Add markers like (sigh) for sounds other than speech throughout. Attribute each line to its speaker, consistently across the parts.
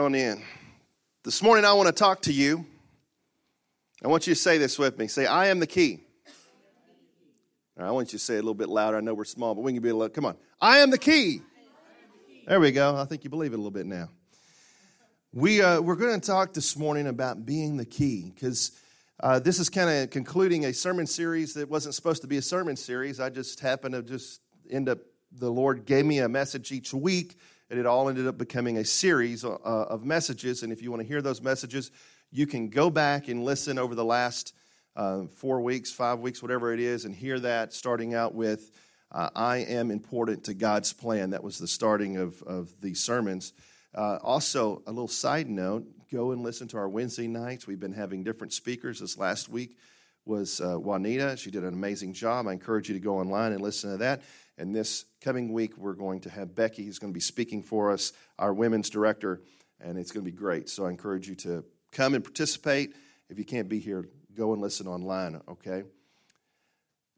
Speaker 1: on in. This morning, I want to talk to you. I want you to say this with me. Say, I am the key. Right, I want you to say it a little bit louder. I know we're small, but we can be a little, come on. I am the key. There we go. I think you believe it a little bit now. We, uh, we're going to talk this morning about being the key because uh, this is kind of concluding a sermon series that wasn't supposed to be a sermon series. I just happened to just end up, the Lord gave me a message each week, and it all ended up becoming a series uh, of messages. And if you want to hear those messages, you can go back and listen over the last uh, four weeks, five weeks, whatever it is, and hear that starting out with uh, I am important to God's plan. That was the starting of, of the sermons. Uh, also, a little side note go and listen to our Wednesday nights. We've been having different speakers. This last week was uh, Juanita. She did an amazing job. I encourage you to go online and listen to that. And this coming week, we're going to have Becky, who's going to be speaking for us, our women's director, and it's going to be great. So I encourage you to come and participate. If you can't be here, go and listen online, okay?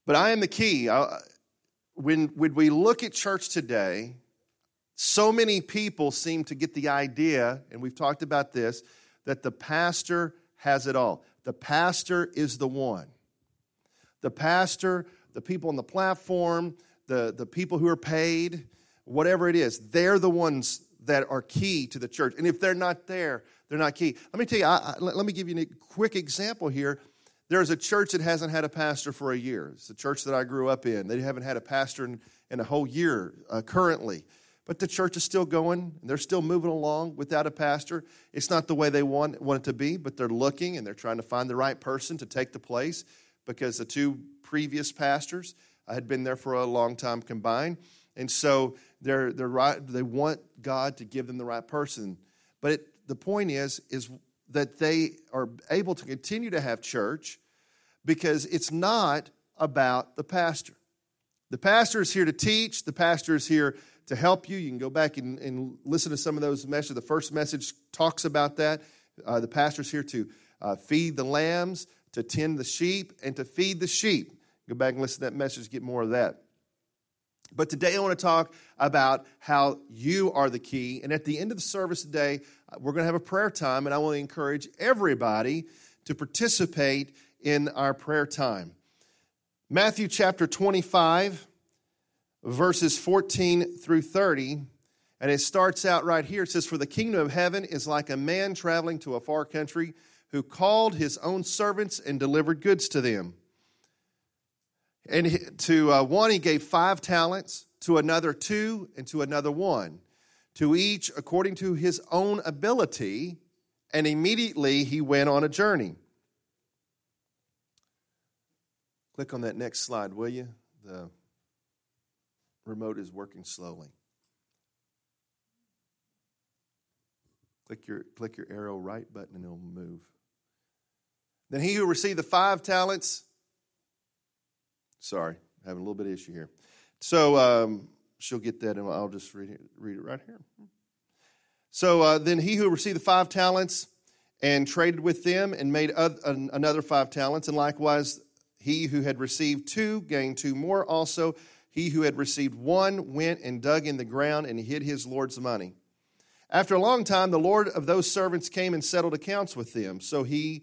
Speaker 1: But I am the key. I, when, when we look at church today, so many people seem to get the idea, and we've talked about this, that the pastor has it all. The pastor is the one. The pastor, the people on the platform, the, the people who are paid, whatever it is, they're the ones that are key to the church. And if they're not there, they're not key. Let me tell you, I, I, let me give you a quick example here. There's a church that hasn't had a pastor for a year. It's the church that I grew up in. They haven't had a pastor in, in a whole year uh, currently. But the church is still going. They're still moving along without a pastor. It's not the way they want, want it to be, but they're looking and they're trying to find the right person to take the place because the two previous pastors had been there for a long time combined. And so they're, they're right, they want God to give them the right person. But it, the point is, is that they are able to continue to have church because it's not about the pastor. The pastor is here to teach, the pastor is here to help you. You can go back and, and listen to some of those messages. The first message talks about that. Uh, the pastor's here to uh, feed the lambs, to tend the sheep, and to feed the sheep. Go back and listen to that message, get more of that. But today I want to talk about how you are the key. And at the end of the service today, we're going to have a prayer time, and I want to encourage everybody to participate in our prayer time. Matthew chapter 25, verses 14 through 30. And it starts out right here. It says, For the kingdom of heaven is like a man traveling to a far country who called his own servants and delivered goods to them. And to uh, one he gave five talents, to another two, and to another one, to each according to his own ability. And immediately he went on a journey. Click on that next slide, will you? The remote is working slowly. Click your, click your arrow right button and it'll move. Then he who received the five talents Sorry, having a little bit of issue here. So um, she'll get that, and I'll just read it, read it right here. So uh, then he who received the five talents and traded with them and made another five talents, and likewise he who had received two gained two more also. He who had received one went and dug in the ground and hid his Lord's money. After a long time, the Lord of those servants came and settled accounts with them. So he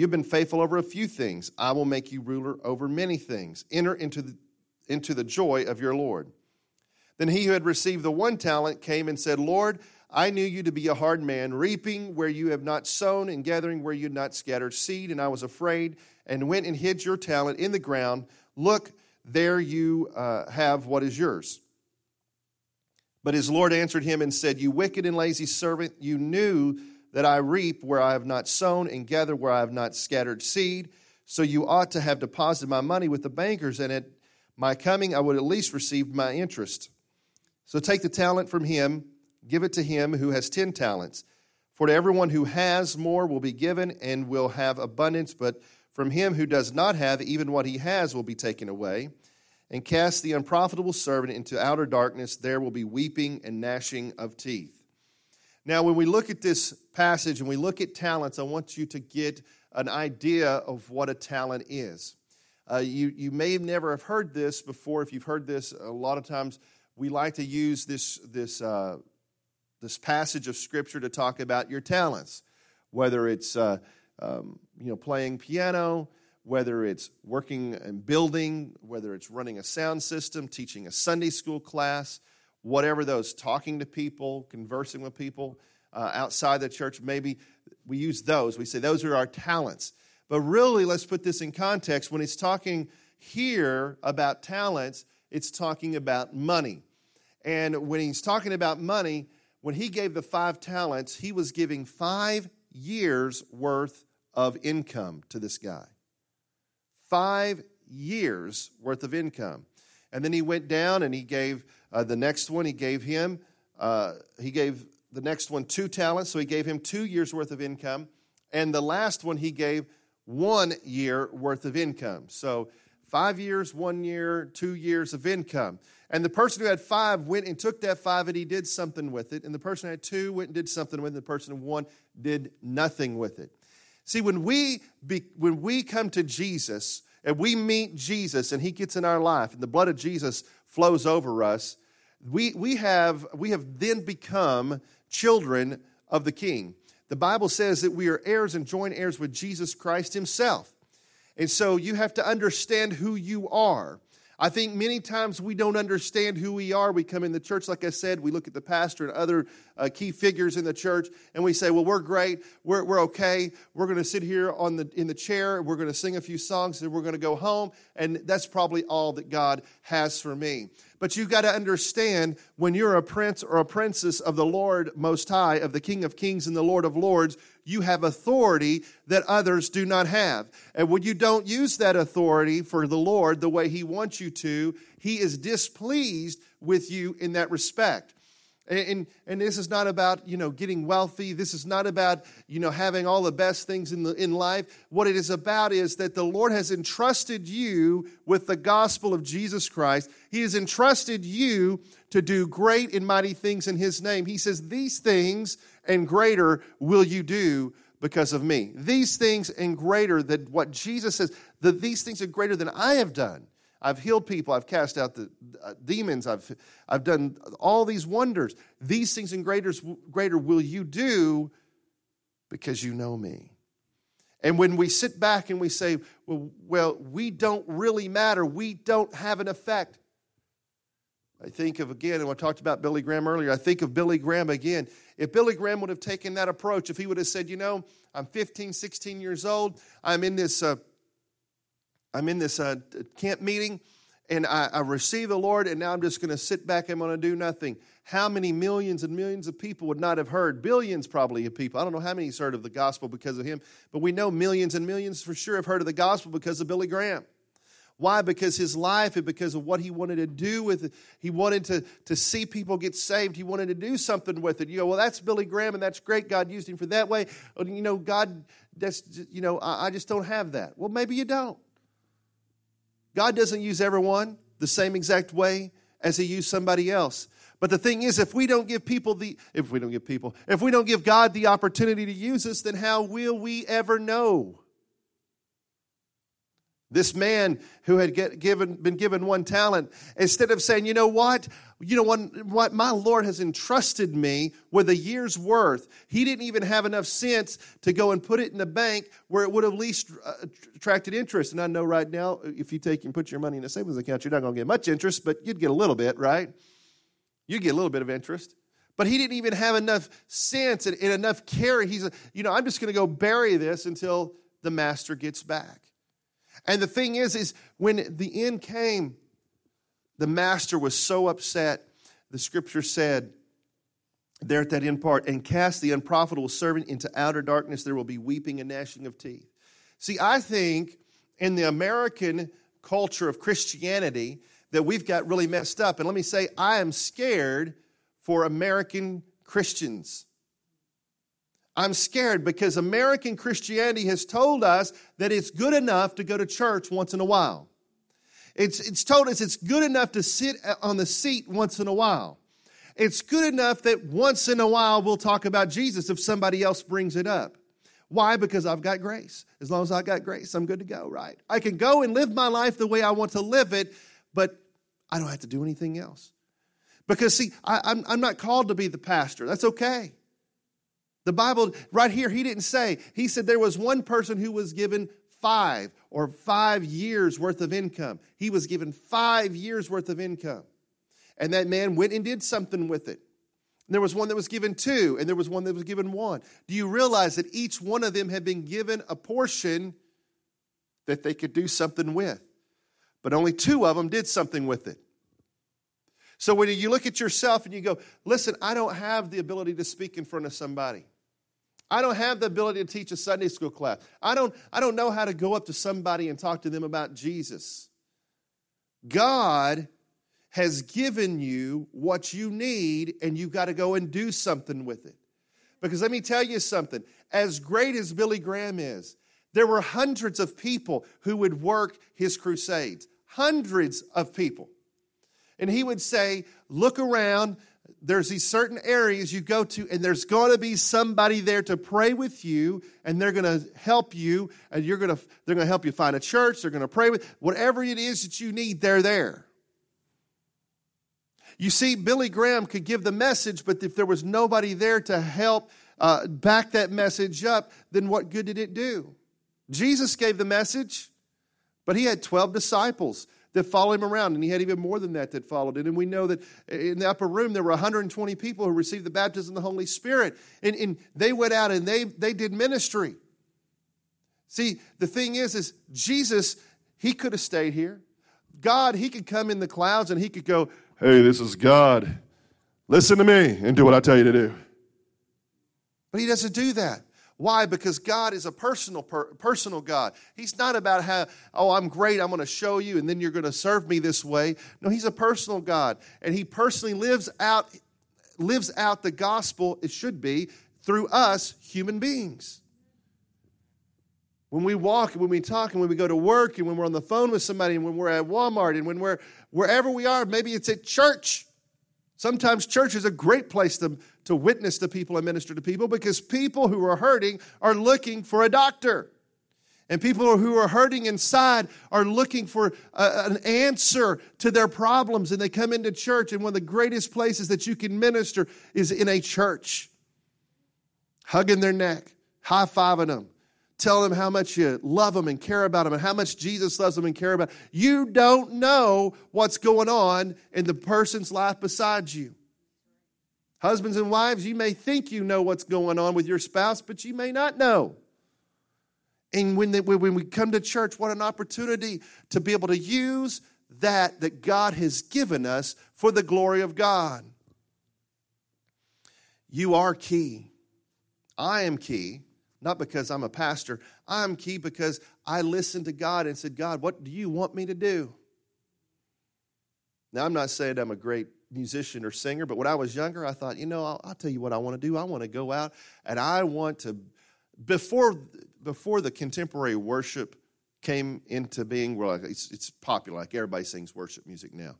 Speaker 1: You've been faithful over a few things. I will make you ruler over many things. Enter into the, into the joy of your Lord. Then he who had received the one talent came and said, Lord, I knew you to be a hard man, reaping where you have not sown and gathering where you had not scattered seed. And I was afraid and went and hid your talent in the ground. Look, there you uh, have what is yours. But his Lord answered him and said, You wicked and lazy servant, you knew that I reap where I have not sown and gather where I have not scattered seed. So you ought to have deposited my money with the bankers, and at my coming I would at least receive my interest. So take the talent from him, give it to him who has ten talents. For to everyone who has more will be given and will have abundance, but from him who does not have, even what he has will be taken away. And cast the unprofitable servant into outer darkness, there will be weeping and gnashing of teeth. Now, when we look at this passage and we look at talents, I want you to get an idea of what a talent is. Uh, you, you may have never have heard this before. If you've heard this, a lot of times we like to use this, this uh, this passage of Scripture to talk about your talents, whether it's uh, um, you know playing piano, whether it's working and building, whether it's running a sound system, teaching a Sunday school class, whatever those, talking to people, conversing with people uh, outside the church. Maybe we use those. We say those are our talents. But really, let's put this in context. When it's talking here about talents, it's talking about money. And when he's talking about money, when he gave the five talents, he was giving five years worth of income to this guy. Five years worth of income. And then he went down and he gave uh, the next one, he gave him, uh, he gave the next one two talents, so he gave him two years worth of income. And the last one, he gave one year worth of income. So five years, one year, two years of income. And the person who had five went and took that five and he did something with it. And the person who had two went and did something with it. And the person who one did nothing with it. See, when we, be, when we come to Jesus and we meet Jesus and he gets in our life and the blood of Jesus flows over us, we, we, have, we have then become children of the King. The Bible says that we are heirs and joint heirs with Jesus Christ himself. And so you have to understand who you are. I think many times we don't understand who we are. We come in the church, like I said, we look at the pastor and other uh, key figures in the church, and we say, Well, we're great, we're, we're okay, we're going to sit here on the, in the chair, we're going to sing a few songs, and we're going to go home, and that's probably all that God has for me. But you've got to understand when you're a prince or a princess of the Lord Most High, of the King of Kings and the Lord of Lords, you have authority that others do not have. And when you don't use that authority for the Lord the way He wants you to, He is displeased with you in that respect. And, and this is not about, you know, getting wealthy. This is not about, you know, having all the best things in, the, in life. What it is about is that the Lord has entrusted you with the gospel of Jesus Christ. He has entrusted you to do great and mighty things in His name. He says, These things and greater will you do because of me. These things and greater than what Jesus says, that these things are greater than I have done. I've healed people. I've cast out the uh, demons. I've, I've done all these wonders. These things and greater, greater will you do because you know me. And when we sit back and we say, well, well, we don't really matter, we don't have an effect. I think of again, and I talked about Billy Graham earlier, I think of Billy Graham again. If Billy Graham would have taken that approach, if he would have said, you know, I'm 15, 16 years old, I'm in this. Uh, I'm in this uh, camp meeting and I, I receive the Lord, and now I'm just going to sit back and I'm going to do nothing. How many millions and millions of people would not have heard? Billions probably of people. I don't know how many's heard of the gospel because of him, but we know millions and millions for sure have heard of the gospel because of Billy Graham. Why? Because his life and because of what he wanted to do with it. He wanted to, to see people get saved. He wanted to do something with it. You go, well, that's Billy Graham and that's great. God used him for that way. You know, God, that's, you know, I, I just don't have that. Well, maybe you don't. God doesn't use everyone the same exact way as he used somebody else. But the thing is, if we don't give people the, if we don't give people, if we don't give God the opportunity to use us, then how will we ever know? This man who had given, been given one talent, instead of saying, you know what, you know what, what, my Lord has entrusted me with a year's worth, he didn't even have enough sense to go and put it in the bank where it would have least uh, attracted interest. And I know right now, if you take and put your money in a savings account, you're not going to get much interest, but you'd get a little bit, right? You'd get a little bit of interest. But he didn't even have enough sense and, enough care. He's, you know, I'm just going to go bury this until the master gets back. And the thing is, is when the end came, the master was so upset. The scripture said there at that end part, and cast the unprofitable servant into outer darkness, there will be weeping and gnashing of teeth. See, I think in the American culture of Christianity that we've got really messed up. And let me say, I am scared for American Christians. I'm scared because American Christianity has told us that it's good enough to go to church once in a while. It's, it's told us it's good enough to sit on the seat once in a while. It's good enough that once in a while we'll talk about Jesus if somebody else brings it up. Why? Because I've got grace. As long as I've got grace, I'm good to go, right? I can go and live my life the way I want to live it, but I don't have to do anything else. Because, see, I, am I'm, I'm not called to be the pastor. That's okay. The Bible, right here, he didn't say, he said there was one person who was given five or five years worth of income. He was given five years worth of income. And that man went and did something with it. And there was one that was given two, and there was one that was given one. Do you realize that each one of them had been given a portion that they could do something with? But only two of them did something with it. So when you look at yourself and you go, listen, I don't have the ability to speak in front of somebody. I don't have the ability to teach a Sunday school class. I don't, I don't know how to go up to somebody and talk to them about Jesus. God has given you what you need, and you've got to go and do something with it. Because let me tell you something as great as Billy Graham is, there were hundreds of people who would work his crusades, hundreds of people. And he would say, Look around. There's these certain areas you go to, and there's going to be somebody there to pray with you, and they're going to help you, and you're going to, they're going to help you find a church. They're going to pray with whatever it is that you need. They're there. You see, Billy Graham could give the message, but if there was nobody there to help uh, back that message up, then what good did it do? Jesus gave the message, but he had 12 disciples that followed him around, and he had even more than that that followed it. And we know that in the upper room there were 120 people who received the baptism of the Holy Spirit, and, and they went out and they, they did ministry. See, the thing is, is Jesus, he could have stayed here. God, he could come in the clouds and he could go, Hey, this is God. Listen to me and do what I tell you to do. But he doesn't do that. Why? Because God is a personal per, personal God. He's not about how, oh, I'm great, I'm going to show you, and then you're going to serve me this way. No, he's a personal God. And he personally lives out, lives out the gospel, it should be, through us human beings. When we walk and when we talk and when we go to work and when we're on the phone with somebody and when we're at Walmart and when we're wherever we are, maybe it's at church. Sometimes church is a great place to, to witness to people and minister to people because people who are hurting are looking for a doctor. And people who are hurting inside are looking for a, an answer to their problems. And they come into church, and one of the greatest places that you can minister is in a church. Hugging their neck, high fiving them, Tell them how much you love them and care about them and how much Jesus loves them and care about. You don't know what's going on in the person's life beside you. Husbands and wives, you may think you know what's going on with your spouse, but you may not know. And when, they, when we come to church, what an opportunity to be able to use that that God has given us for the glory of God. You are key. I am key not because I'm a pastor. I'm key because I listened to God and said, God, what do you want me to do? Now, I'm not saying I'm a great musician or singer, but when I was younger, I thought, you know, I'll, I'll tell you what I want to do. I want to go out and I want to, before, before the contemporary worship came into being, well, it's, it's popular, like everybody sings worship music now.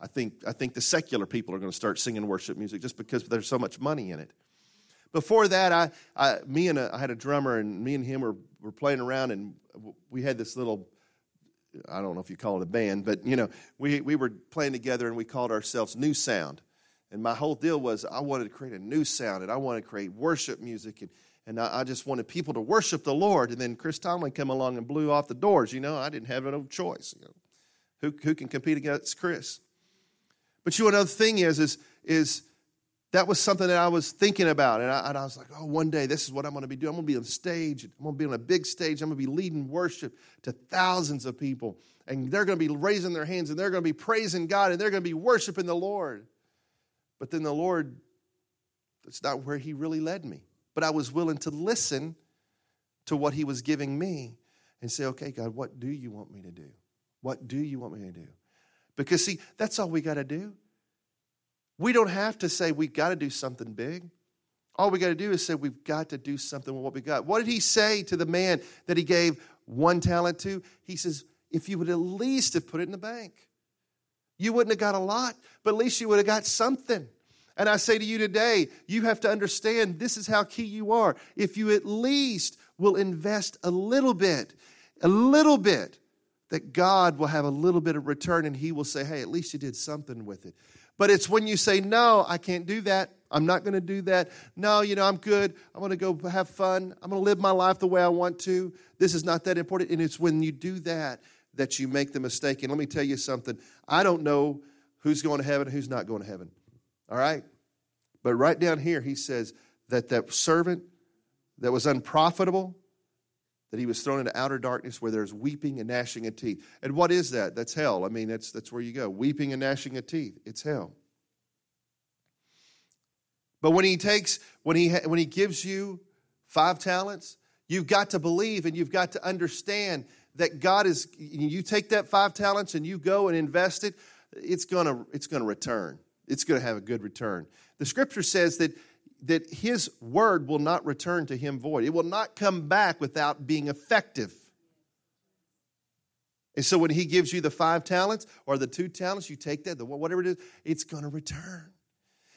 Speaker 1: I think, I think the secular people are going to start singing worship music just because there's so much money in it. Before that, I, I me and a, I had a drummer, and me and him were, were playing around, and we had this little I don't know if you call it a band, but you know, we, we were playing together and we called ourselves New Sound. And my whole deal was I wanted to create a new sound and I wanted to create worship music and, and I, I just wanted people to worship the Lord. And then Chris Tomlin came along and blew off the doors. You know, I didn't have no choice. You know, who, who can compete against Chris? But you know, another thing is, is, is that was something that I was thinking about. And I, and I, was like, oh, one day this is what I'm going to be doing. I'm going to be on stage. I'm going to be on a big stage. I'm going to be leading worship to thousands of people. And they're going to be raising their hands and they're going to be praising God and they're going to be worshiping the Lord. But then the Lord, that's not where He really led me. But I was willing to listen to what He was giving me and say, okay, God, what do you want me to do? What do you want me to do? Because, see, that's all we got to do. We don't have to say we've got to do something big. All we got to do is say, we've got to do something with what we got. What did he say to the man that he gave one talent to? He says, if you would at least have put it in the bank, you wouldn't have got a lot, but at least you would have got something. And I say to you today, you have to understand this is how key you are. If you at least will invest a little bit, a little bit, that God will have a little bit of return and He will say, hey, at least you did something with it. But it's when you say, no, I can't do that. I'm not going to do that. No, you know, I'm good. I'm going to go have fun. I'm going to live my life the way I want to. This is not that important. And it's when you do that that you make the mistake. And let me tell you something I don't know who's going to heaven who's not going to heaven. All right? But right down here, he says that that servant that was unprofitable, that he was thrown into outer darkness where there's weeping and gnashing of teeth. And what is that? That's hell. I mean, that's, that's where you go. Weeping and gnashing of teeth. It's hell. But when he takes, when he, when he gives you five talents, you've got to believe and you've got to understand that God is, you take that five talents and you go and invest it, it's gonna, it's gonna return. It's gonna have a good return. The scripture says that, that his word will not return to him void. It will not come back without being effective. And so when he gives you the five talents or the two talents, you take that, the whatever it is, it's gonna return.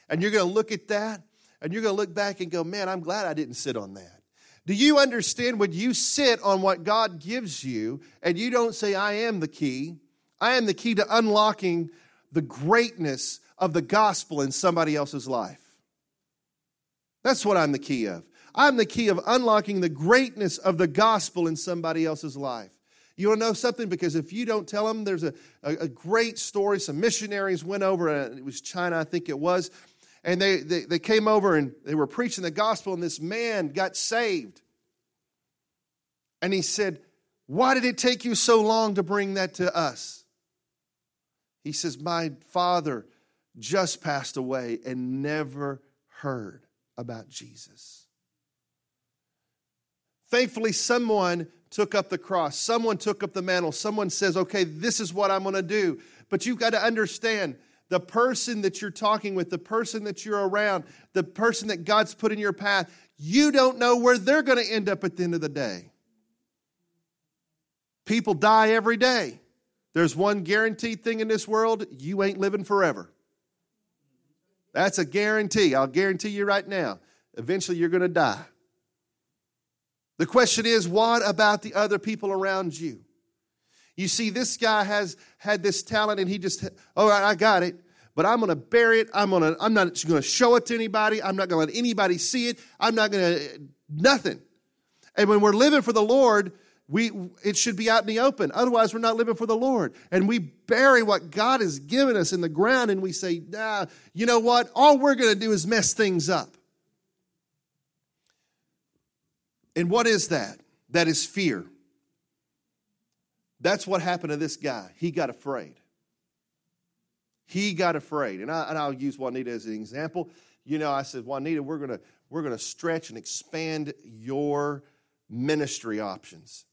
Speaker 1: And you're gonna look at that and you're gonna look back and go, man, I'm glad I didn't sit on that. Do you understand when you sit on what God gives you and you don't say, I am the key? I am the key to unlocking the greatness of the gospel in somebody else's life. That's what I'm the key of. I'm the key of unlocking the greatness of the gospel in somebody else's life. You want to know something? Because if you don't tell them, there's a, a, a great story. Some missionaries went over, and it was China, I think it was, and they, they, they came over and they were preaching the gospel, and this man got saved. And he said, Why did it take you so long to bring that to us? He says, My father just passed away and never heard about Jesus. Thankfully, someone took up the cross, someone took up the mantle, someone says, Okay, this is what I'm going to do. But you've got to understand the person that you're talking with, the person that you're around, the person that God's put in your path, you don't know where they're going to end up at the end of the day. People die every day. There's one guaranteed thing in this world you ain't living forever. That's a guarantee. I'll guarantee you right now. Eventually, you're going to die. The question is, what about the other people around you? You see, this guy has had this talent and he just, all right, I got it, but I'm going to bury it. I'm, gonna, I'm not going to show it to anybody. I'm not going to let anybody see it. I'm not going to, nothing. And when we're living for the Lord, we, it should be out in the open. Otherwise, we're not living for the Lord. And we bury what God has given us in the ground and we say, nah, you know what? All we're going to do is mess things up. And what is that? That is fear. That's what happened to this guy. He got afraid. He got afraid. And, I, and I'll use Juanita as an example. You know, I said, Juanita, we're going to we're going to stretch and expand your ministry options.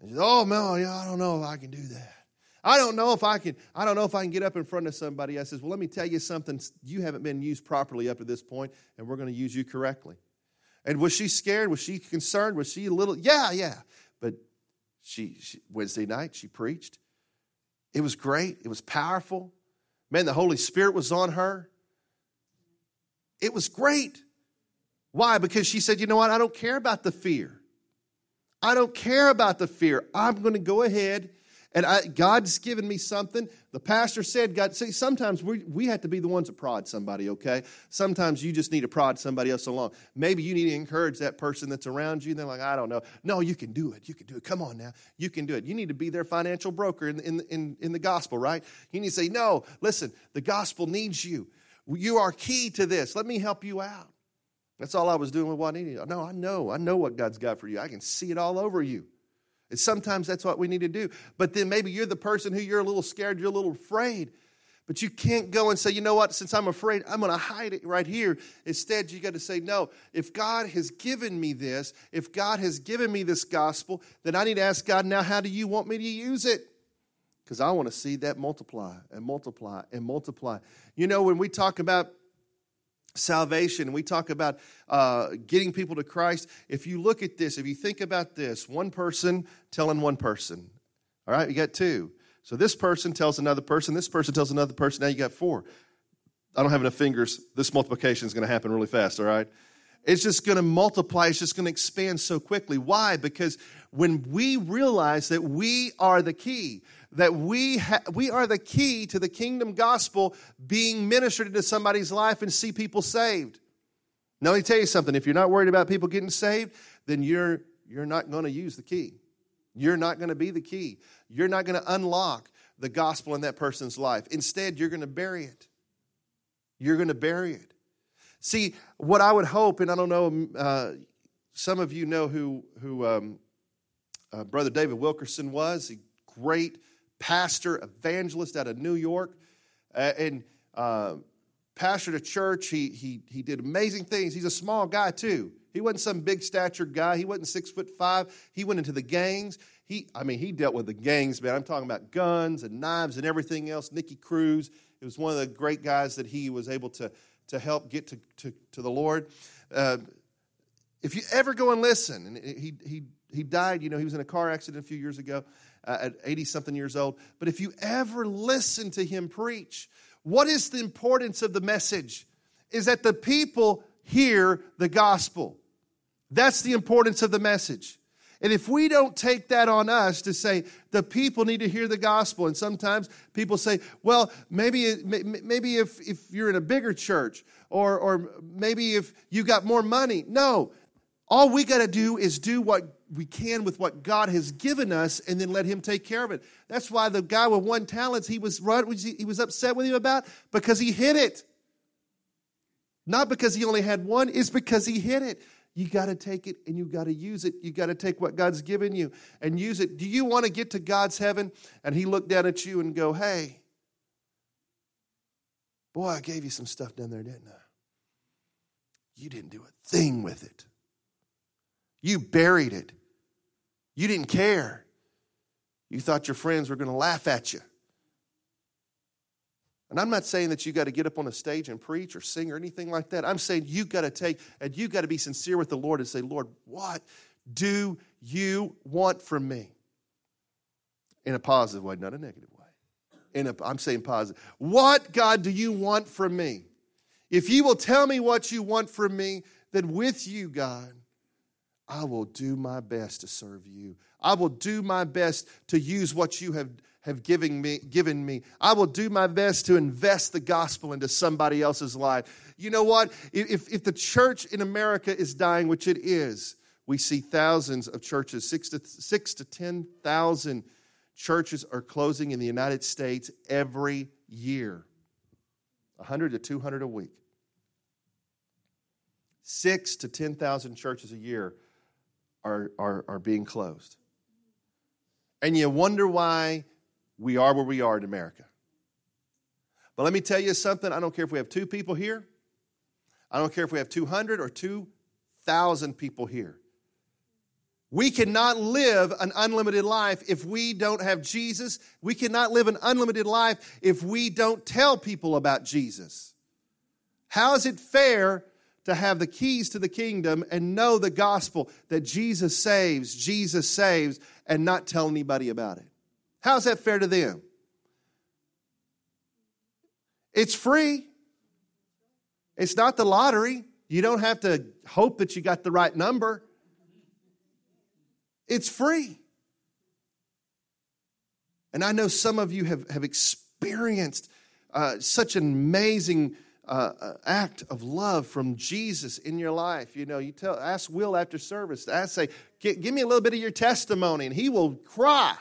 Speaker 1: And said, Oh, yeah, I don't know if I can do that. I don't know if I can, I don't know if I can get up in front of somebody. I says, Well, let me tell you something. You haven't been used properly up to this point, and we're going to use you correctly. And was she scared? Was she concerned? Was she a little, yeah, yeah. But she, she, Wednesday night, she preached. It was great. It was powerful. Man, the Holy Spirit was on her. It was great. Why? Because she said, you know what? I don't care about the fear. I don't care about the fear. I'm going to go ahead and I, God's given me something. The pastor said, God, see, sometimes we, we have to be the ones that prod somebody, okay? Sometimes you just need to prod somebody else along. Maybe you need to encourage that person that's around you. They're like, I don't know. No, you can do it. You can do it. Come on now. You can do it. You need to be their financial broker in, in, in, in the gospel, right? You need to say, no, listen, the gospel needs you. You are key to this. Let me help you out. That's all I was doing with Juanita. No, I know. I know what God's got for you. I can see it all over you. And sometimes that's what we need to do. But then maybe you're the person who you're a little scared, you're a little afraid. But you can't go and say, you know what, since I'm afraid, I'm going to hide it right here. Instead, you got to say, no, if God has given me this, if God has given me this gospel, then I need to ask God, now, how do you want me to use it? Because I want to see that multiply and multiply and multiply. You know, when we talk about salvation. We talk about uh, getting people to Christ. If you look at this, if you think about this, one person telling one person, all right, you got two. So this person tells another person, this person tells another person, now you got four. I don't have enough fingers. This multiplication is going to happen really fast, all right? It's just going to multiply, it's just going to expand so quickly. Why? Because when we realize that we are the key, that we, ha- we are the key to the kingdom gospel being ministered into somebody's life and see people saved. Now, let me tell you something if you're not worried about people getting saved, then you're, you're not going to use the key. You're not going to be the key. You're not going to unlock the gospel in that person's life. Instead, you're going to bury it. You're going to bury it. See, what I would hope, and I don't know, uh, some of you know who, who um, uh, Brother David Wilkerson was, a great pastor, evangelist out of New York, uh, and uh, pastored a church. He, he, he did amazing things. He's a small guy, too. He wasn't some big statured guy. He wasn't six foot five. He went into the gangs. He, I mean, he dealt with the gangs, man. I'm talking about guns and knives and everything else. Nicky Cruz. It was one of the great guys that he was able to, to help get to, to, to the Lord. Uh, if you ever go and listen, and he, he, he died, you know, he was in a car accident a few years ago uh, at 80 something years old. But if you ever listen to him preach, what is the importance of the message? Is that the people hear the gospel. That's the importance of the message. And if we don't take that on us to say the people need to hear the gospel, and sometimes people say, well, maybe maybe if if you're in a bigger church, or or maybe if you got more money. No, all we got to do is do what we can with what God has given us, and then let Him take care of it. That's why the guy with one talent, he was he was upset with him about because he hid it. Not because he only had one, it's because he hid it. You got to take it and you got to use it. You got to take what God's given you and use it. Do you want to get to God's heaven and He look down at you and go, hey, boy, I gave you some stuff down there, didn't I? You didn't do a thing with it. You buried it. You didn't care. You thought your friends were going to laugh at you. And I'm not saying that you got to get up on a stage and preach or sing or anything like that. I'm saying you got to take and you got to be sincere with the Lord and say, Lord, what do you want from me? In a positive way, not a negative way. In a, I'm saying positive. What, God, do you want from me? If you will tell me what you want from me, then with you, God, I will do my best to serve you. I will do my best to use what you have have given me, given me. I will do my best to invest the gospel into somebody else's life. You know what? If, if the church in America is dying, which it is, we see thousands of churches, six to, six to 10,000 churches are closing in the United States every year, 100 to 200 a week. Six to 10,000 churches a year are, are, are being closed. And you wonder why we are where we are in America. But let me tell you something I don't care if we have two people here, I don't care if we have 200 or 2,000 people here. We cannot live an unlimited life if we don't have Jesus. We cannot live an unlimited life if we don't tell people about Jesus. How is it fair to have the keys to the kingdom and know the gospel that Jesus saves, Jesus saves, and not tell anybody about it? How's that fair to them? It's free. It's not the lottery. You don't have to hope that you got the right number. It's free. And I know some of you have, have experienced uh, such an amazing uh, act of love from Jesus in your life. You know, you tell, ask Will after service, ask, say, give me a little bit of your testimony, and he will cry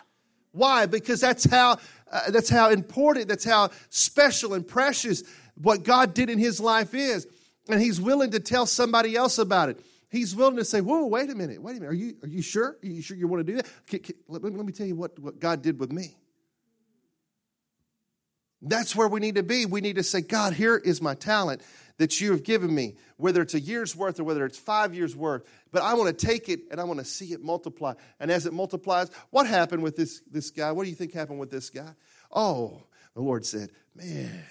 Speaker 1: why? Because that's how, uh, that's how important, that's how special and precious what God did in his life is. And he's willing to tell somebody else about it. He's willing to say, Whoa, wait a minute, wait a minute. Are you, are you sure? Are you sure you want to do that? Let, let me tell you what, what God did with me. That's where we need to be. We need to say, God, here is my talent that you have given me, whether it's a year's worth or whether it's five years' worth. But I want to take it and I want to see it multiply. And as it multiplies, what happened with this, this guy? What do you think happened with this guy? Oh, the Lord said, Man,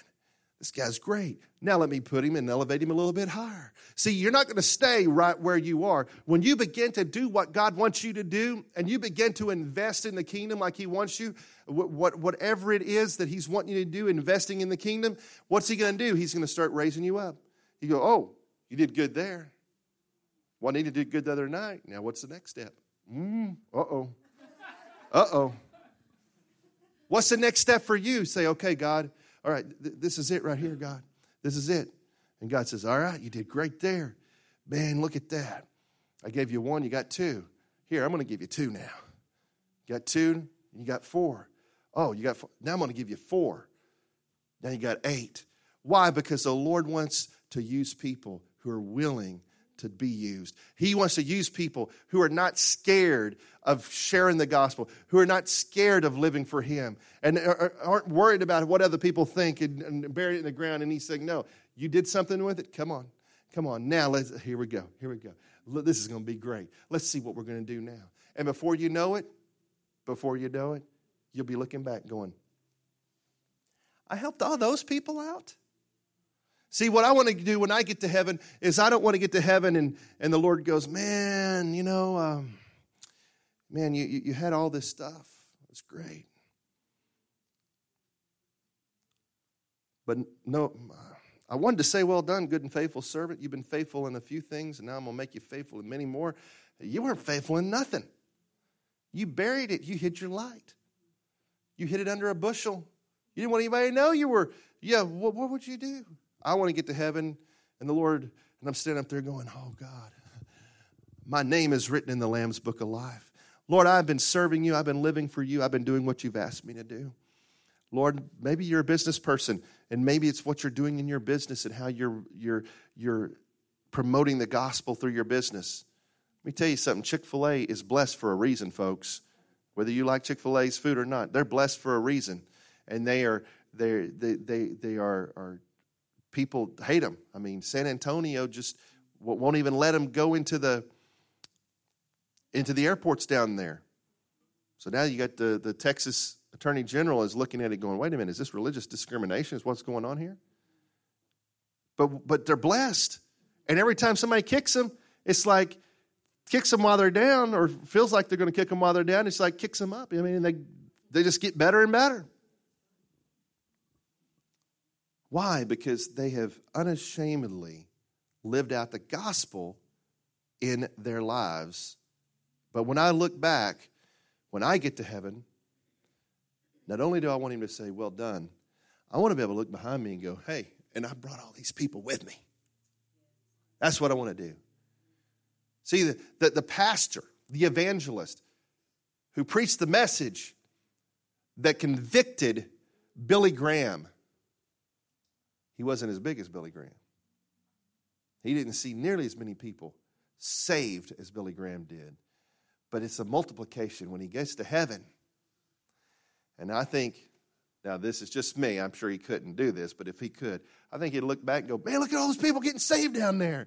Speaker 1: this guy's great. Now let me put him and elevate him a little bit higher. See, you're not going to stay right where you are. When you begin to do what God wants you to do and you begin to invest in the kingdom like He wants you, whatever it is that He's wanting you to do, investing in the kingdom, what's He going to do? He's going to start raising you up. You go, oh, you did good there. Well, I need to do good the other night. Now, what's the next step? Mm, uh oh. Uh oh. What's the next step for you? Say, okay, God, all right, th- this is it right here, God. This is it. And God says, All right, you did great there. Man, look at that. I gave you one, you got two. Here, I'm going to give you two now. You got two, you got four. Oh, you got four. Now I'm going to give you four. Now you got eight. Why? Because the Lord wants to use people who are willing to be used. He wants to use people who are not scared of sharing the gospel, who are not scared of living for Him, and aren't worried about what other people think and, and bury it in the ground. And He's saying, No, you did something with it. Come on. Come on. Now, let's, here we go. Here we go. This is going to be great. Let's see what we're going to do now. And before you know it, before you know it, you'll be looking back going, I helped all those people out. See, what I want to do when I get to heaven is I don't want to get to heaven and, and the Lord goes, Man, you know, um, man, you, you had all this stuff. It's great. But no, I wanted to say, Well done, good and faithful servant. You've been faithful in a few things, and now I'm going to make you faithful in many more. You weren't faithful in nothing. You buried it, you hid your light, you hid it under a bushel. You didn't want anybody to know you were, yeah, what, what would you do? I want to get to heaven, and the Lord, and I'm standing up there going, Oh God, my name is written in the Lamb's book of life. Lord, I've been serving you, I've been living for you, I've been doing what you've asked me to do. Lord, maybe you're a business person, and maybe it's what you're doing in your business and how you're, you're, you're promoting the gospel through your business. Let me tell you something Chick fil A is blessed for a reason, folks. Whether you like Chick fil A's food or not, they're blessed for a reason. And they are, they, they, they, they are, are people hate them. I mean, San Antonio just won't even let them go into the into the airports down there. So now you got the, the Texas Attorney General is looking at it going, wait a minute, is this religious discrimination? Is what's going on here? But but they're blessed. And every time somebody kicks them, it's like kicks them while they're down, or feels like they're going to kick them while they're down. It's like kicks them up. I mean, they they just get better and better. Why? Because they have unashamedly lived out the gospel in their lives. But when I look back, when I get to heaven, not only do I want him to say, Well done, I want to be able to look behind me and go, Hey, and I brought all these people with me. That's what I want to do. See, the, the, the pastor, the evangelist, who preached the message that convicted Billy Graham he wasn't as big as Billy Graham. He didn't see nearly as many people saved as Billy Graham did. But it's a multiplication when he gets to heaven. And I think, now this is just me, I'm sure he couldn't do this, but if he could, I think he'd look back and go, man, look at all those people getting saved down there.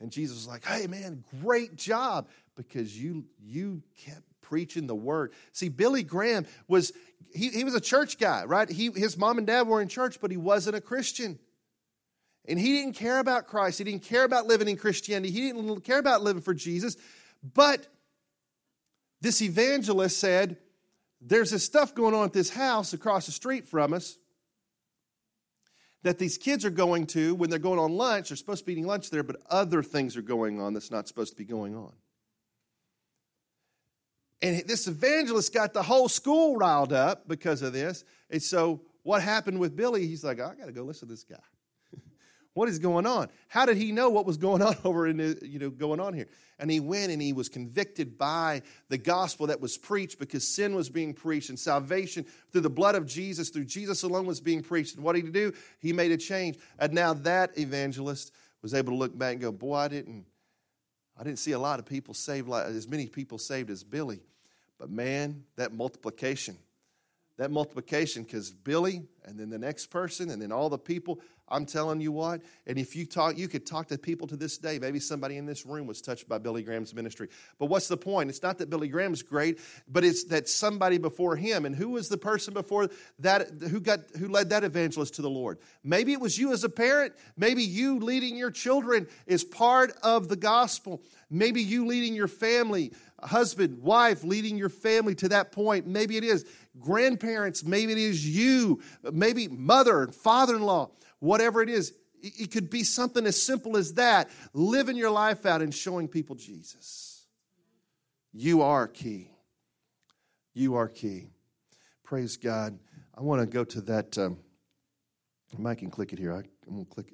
Speaker 1: And Jesus was like, hey, man, great job because you, you kept preaching the word. See, Billy Graham was, he, he was a church guy, right? He, his mom and dad were in church, but he wasn't a Christian. And he didn't care about Christ. He didn't care about living in Christianity. He didn't care about living for Jesus. But this evangelist said, There's this stuff going on at this house across the street from us that these kids are going to when they're going on lunch. They're supposed to be eating lunch there, but other things are going on that's not supposed to be going on. And this evangelist got the whole school riled up because of this. And so, what happened with Billy? He's like, oh, I got to go listen to this guy. (laughs) what is going on? How did he know what was going (laughs) on over in the, you know going on here? And he went and he was convicted by the gospel that was preached because sin was being preached and salvation through the blood of Jesus, through Jesus alone was being preached. And what did he do? He made a change. And now that evangelist was able to look back and go, Boy, I didn't I didn't see a lot of people saved like as many people saved as Billy. But man, that multiplication, that multiplication, because Billy, and then the next person, and then all the people. I'm telling you what, and if you talk, you could talk to people to this day. Maybe somebody in this room was touched by Billy Graham's ministry. But what's the point? It's not that Billy Graham's great, but it's that somebody before him. And who was the person before that who got who led that evangelist to the Lord? Maybe it was you as a parent. Maybe you leading your children is part of the gospel. Maybe you leading your family, husband, wife, leading your family to that point. Maybe it is grandparents. Maybe it is you. Maybe mother and father in law whatever it is. It could be something as simple as that living your life out and showing people Jesus. You are key. You are key. Praise God. I want to go to that. Um, Mike can click it here. I, am going to click.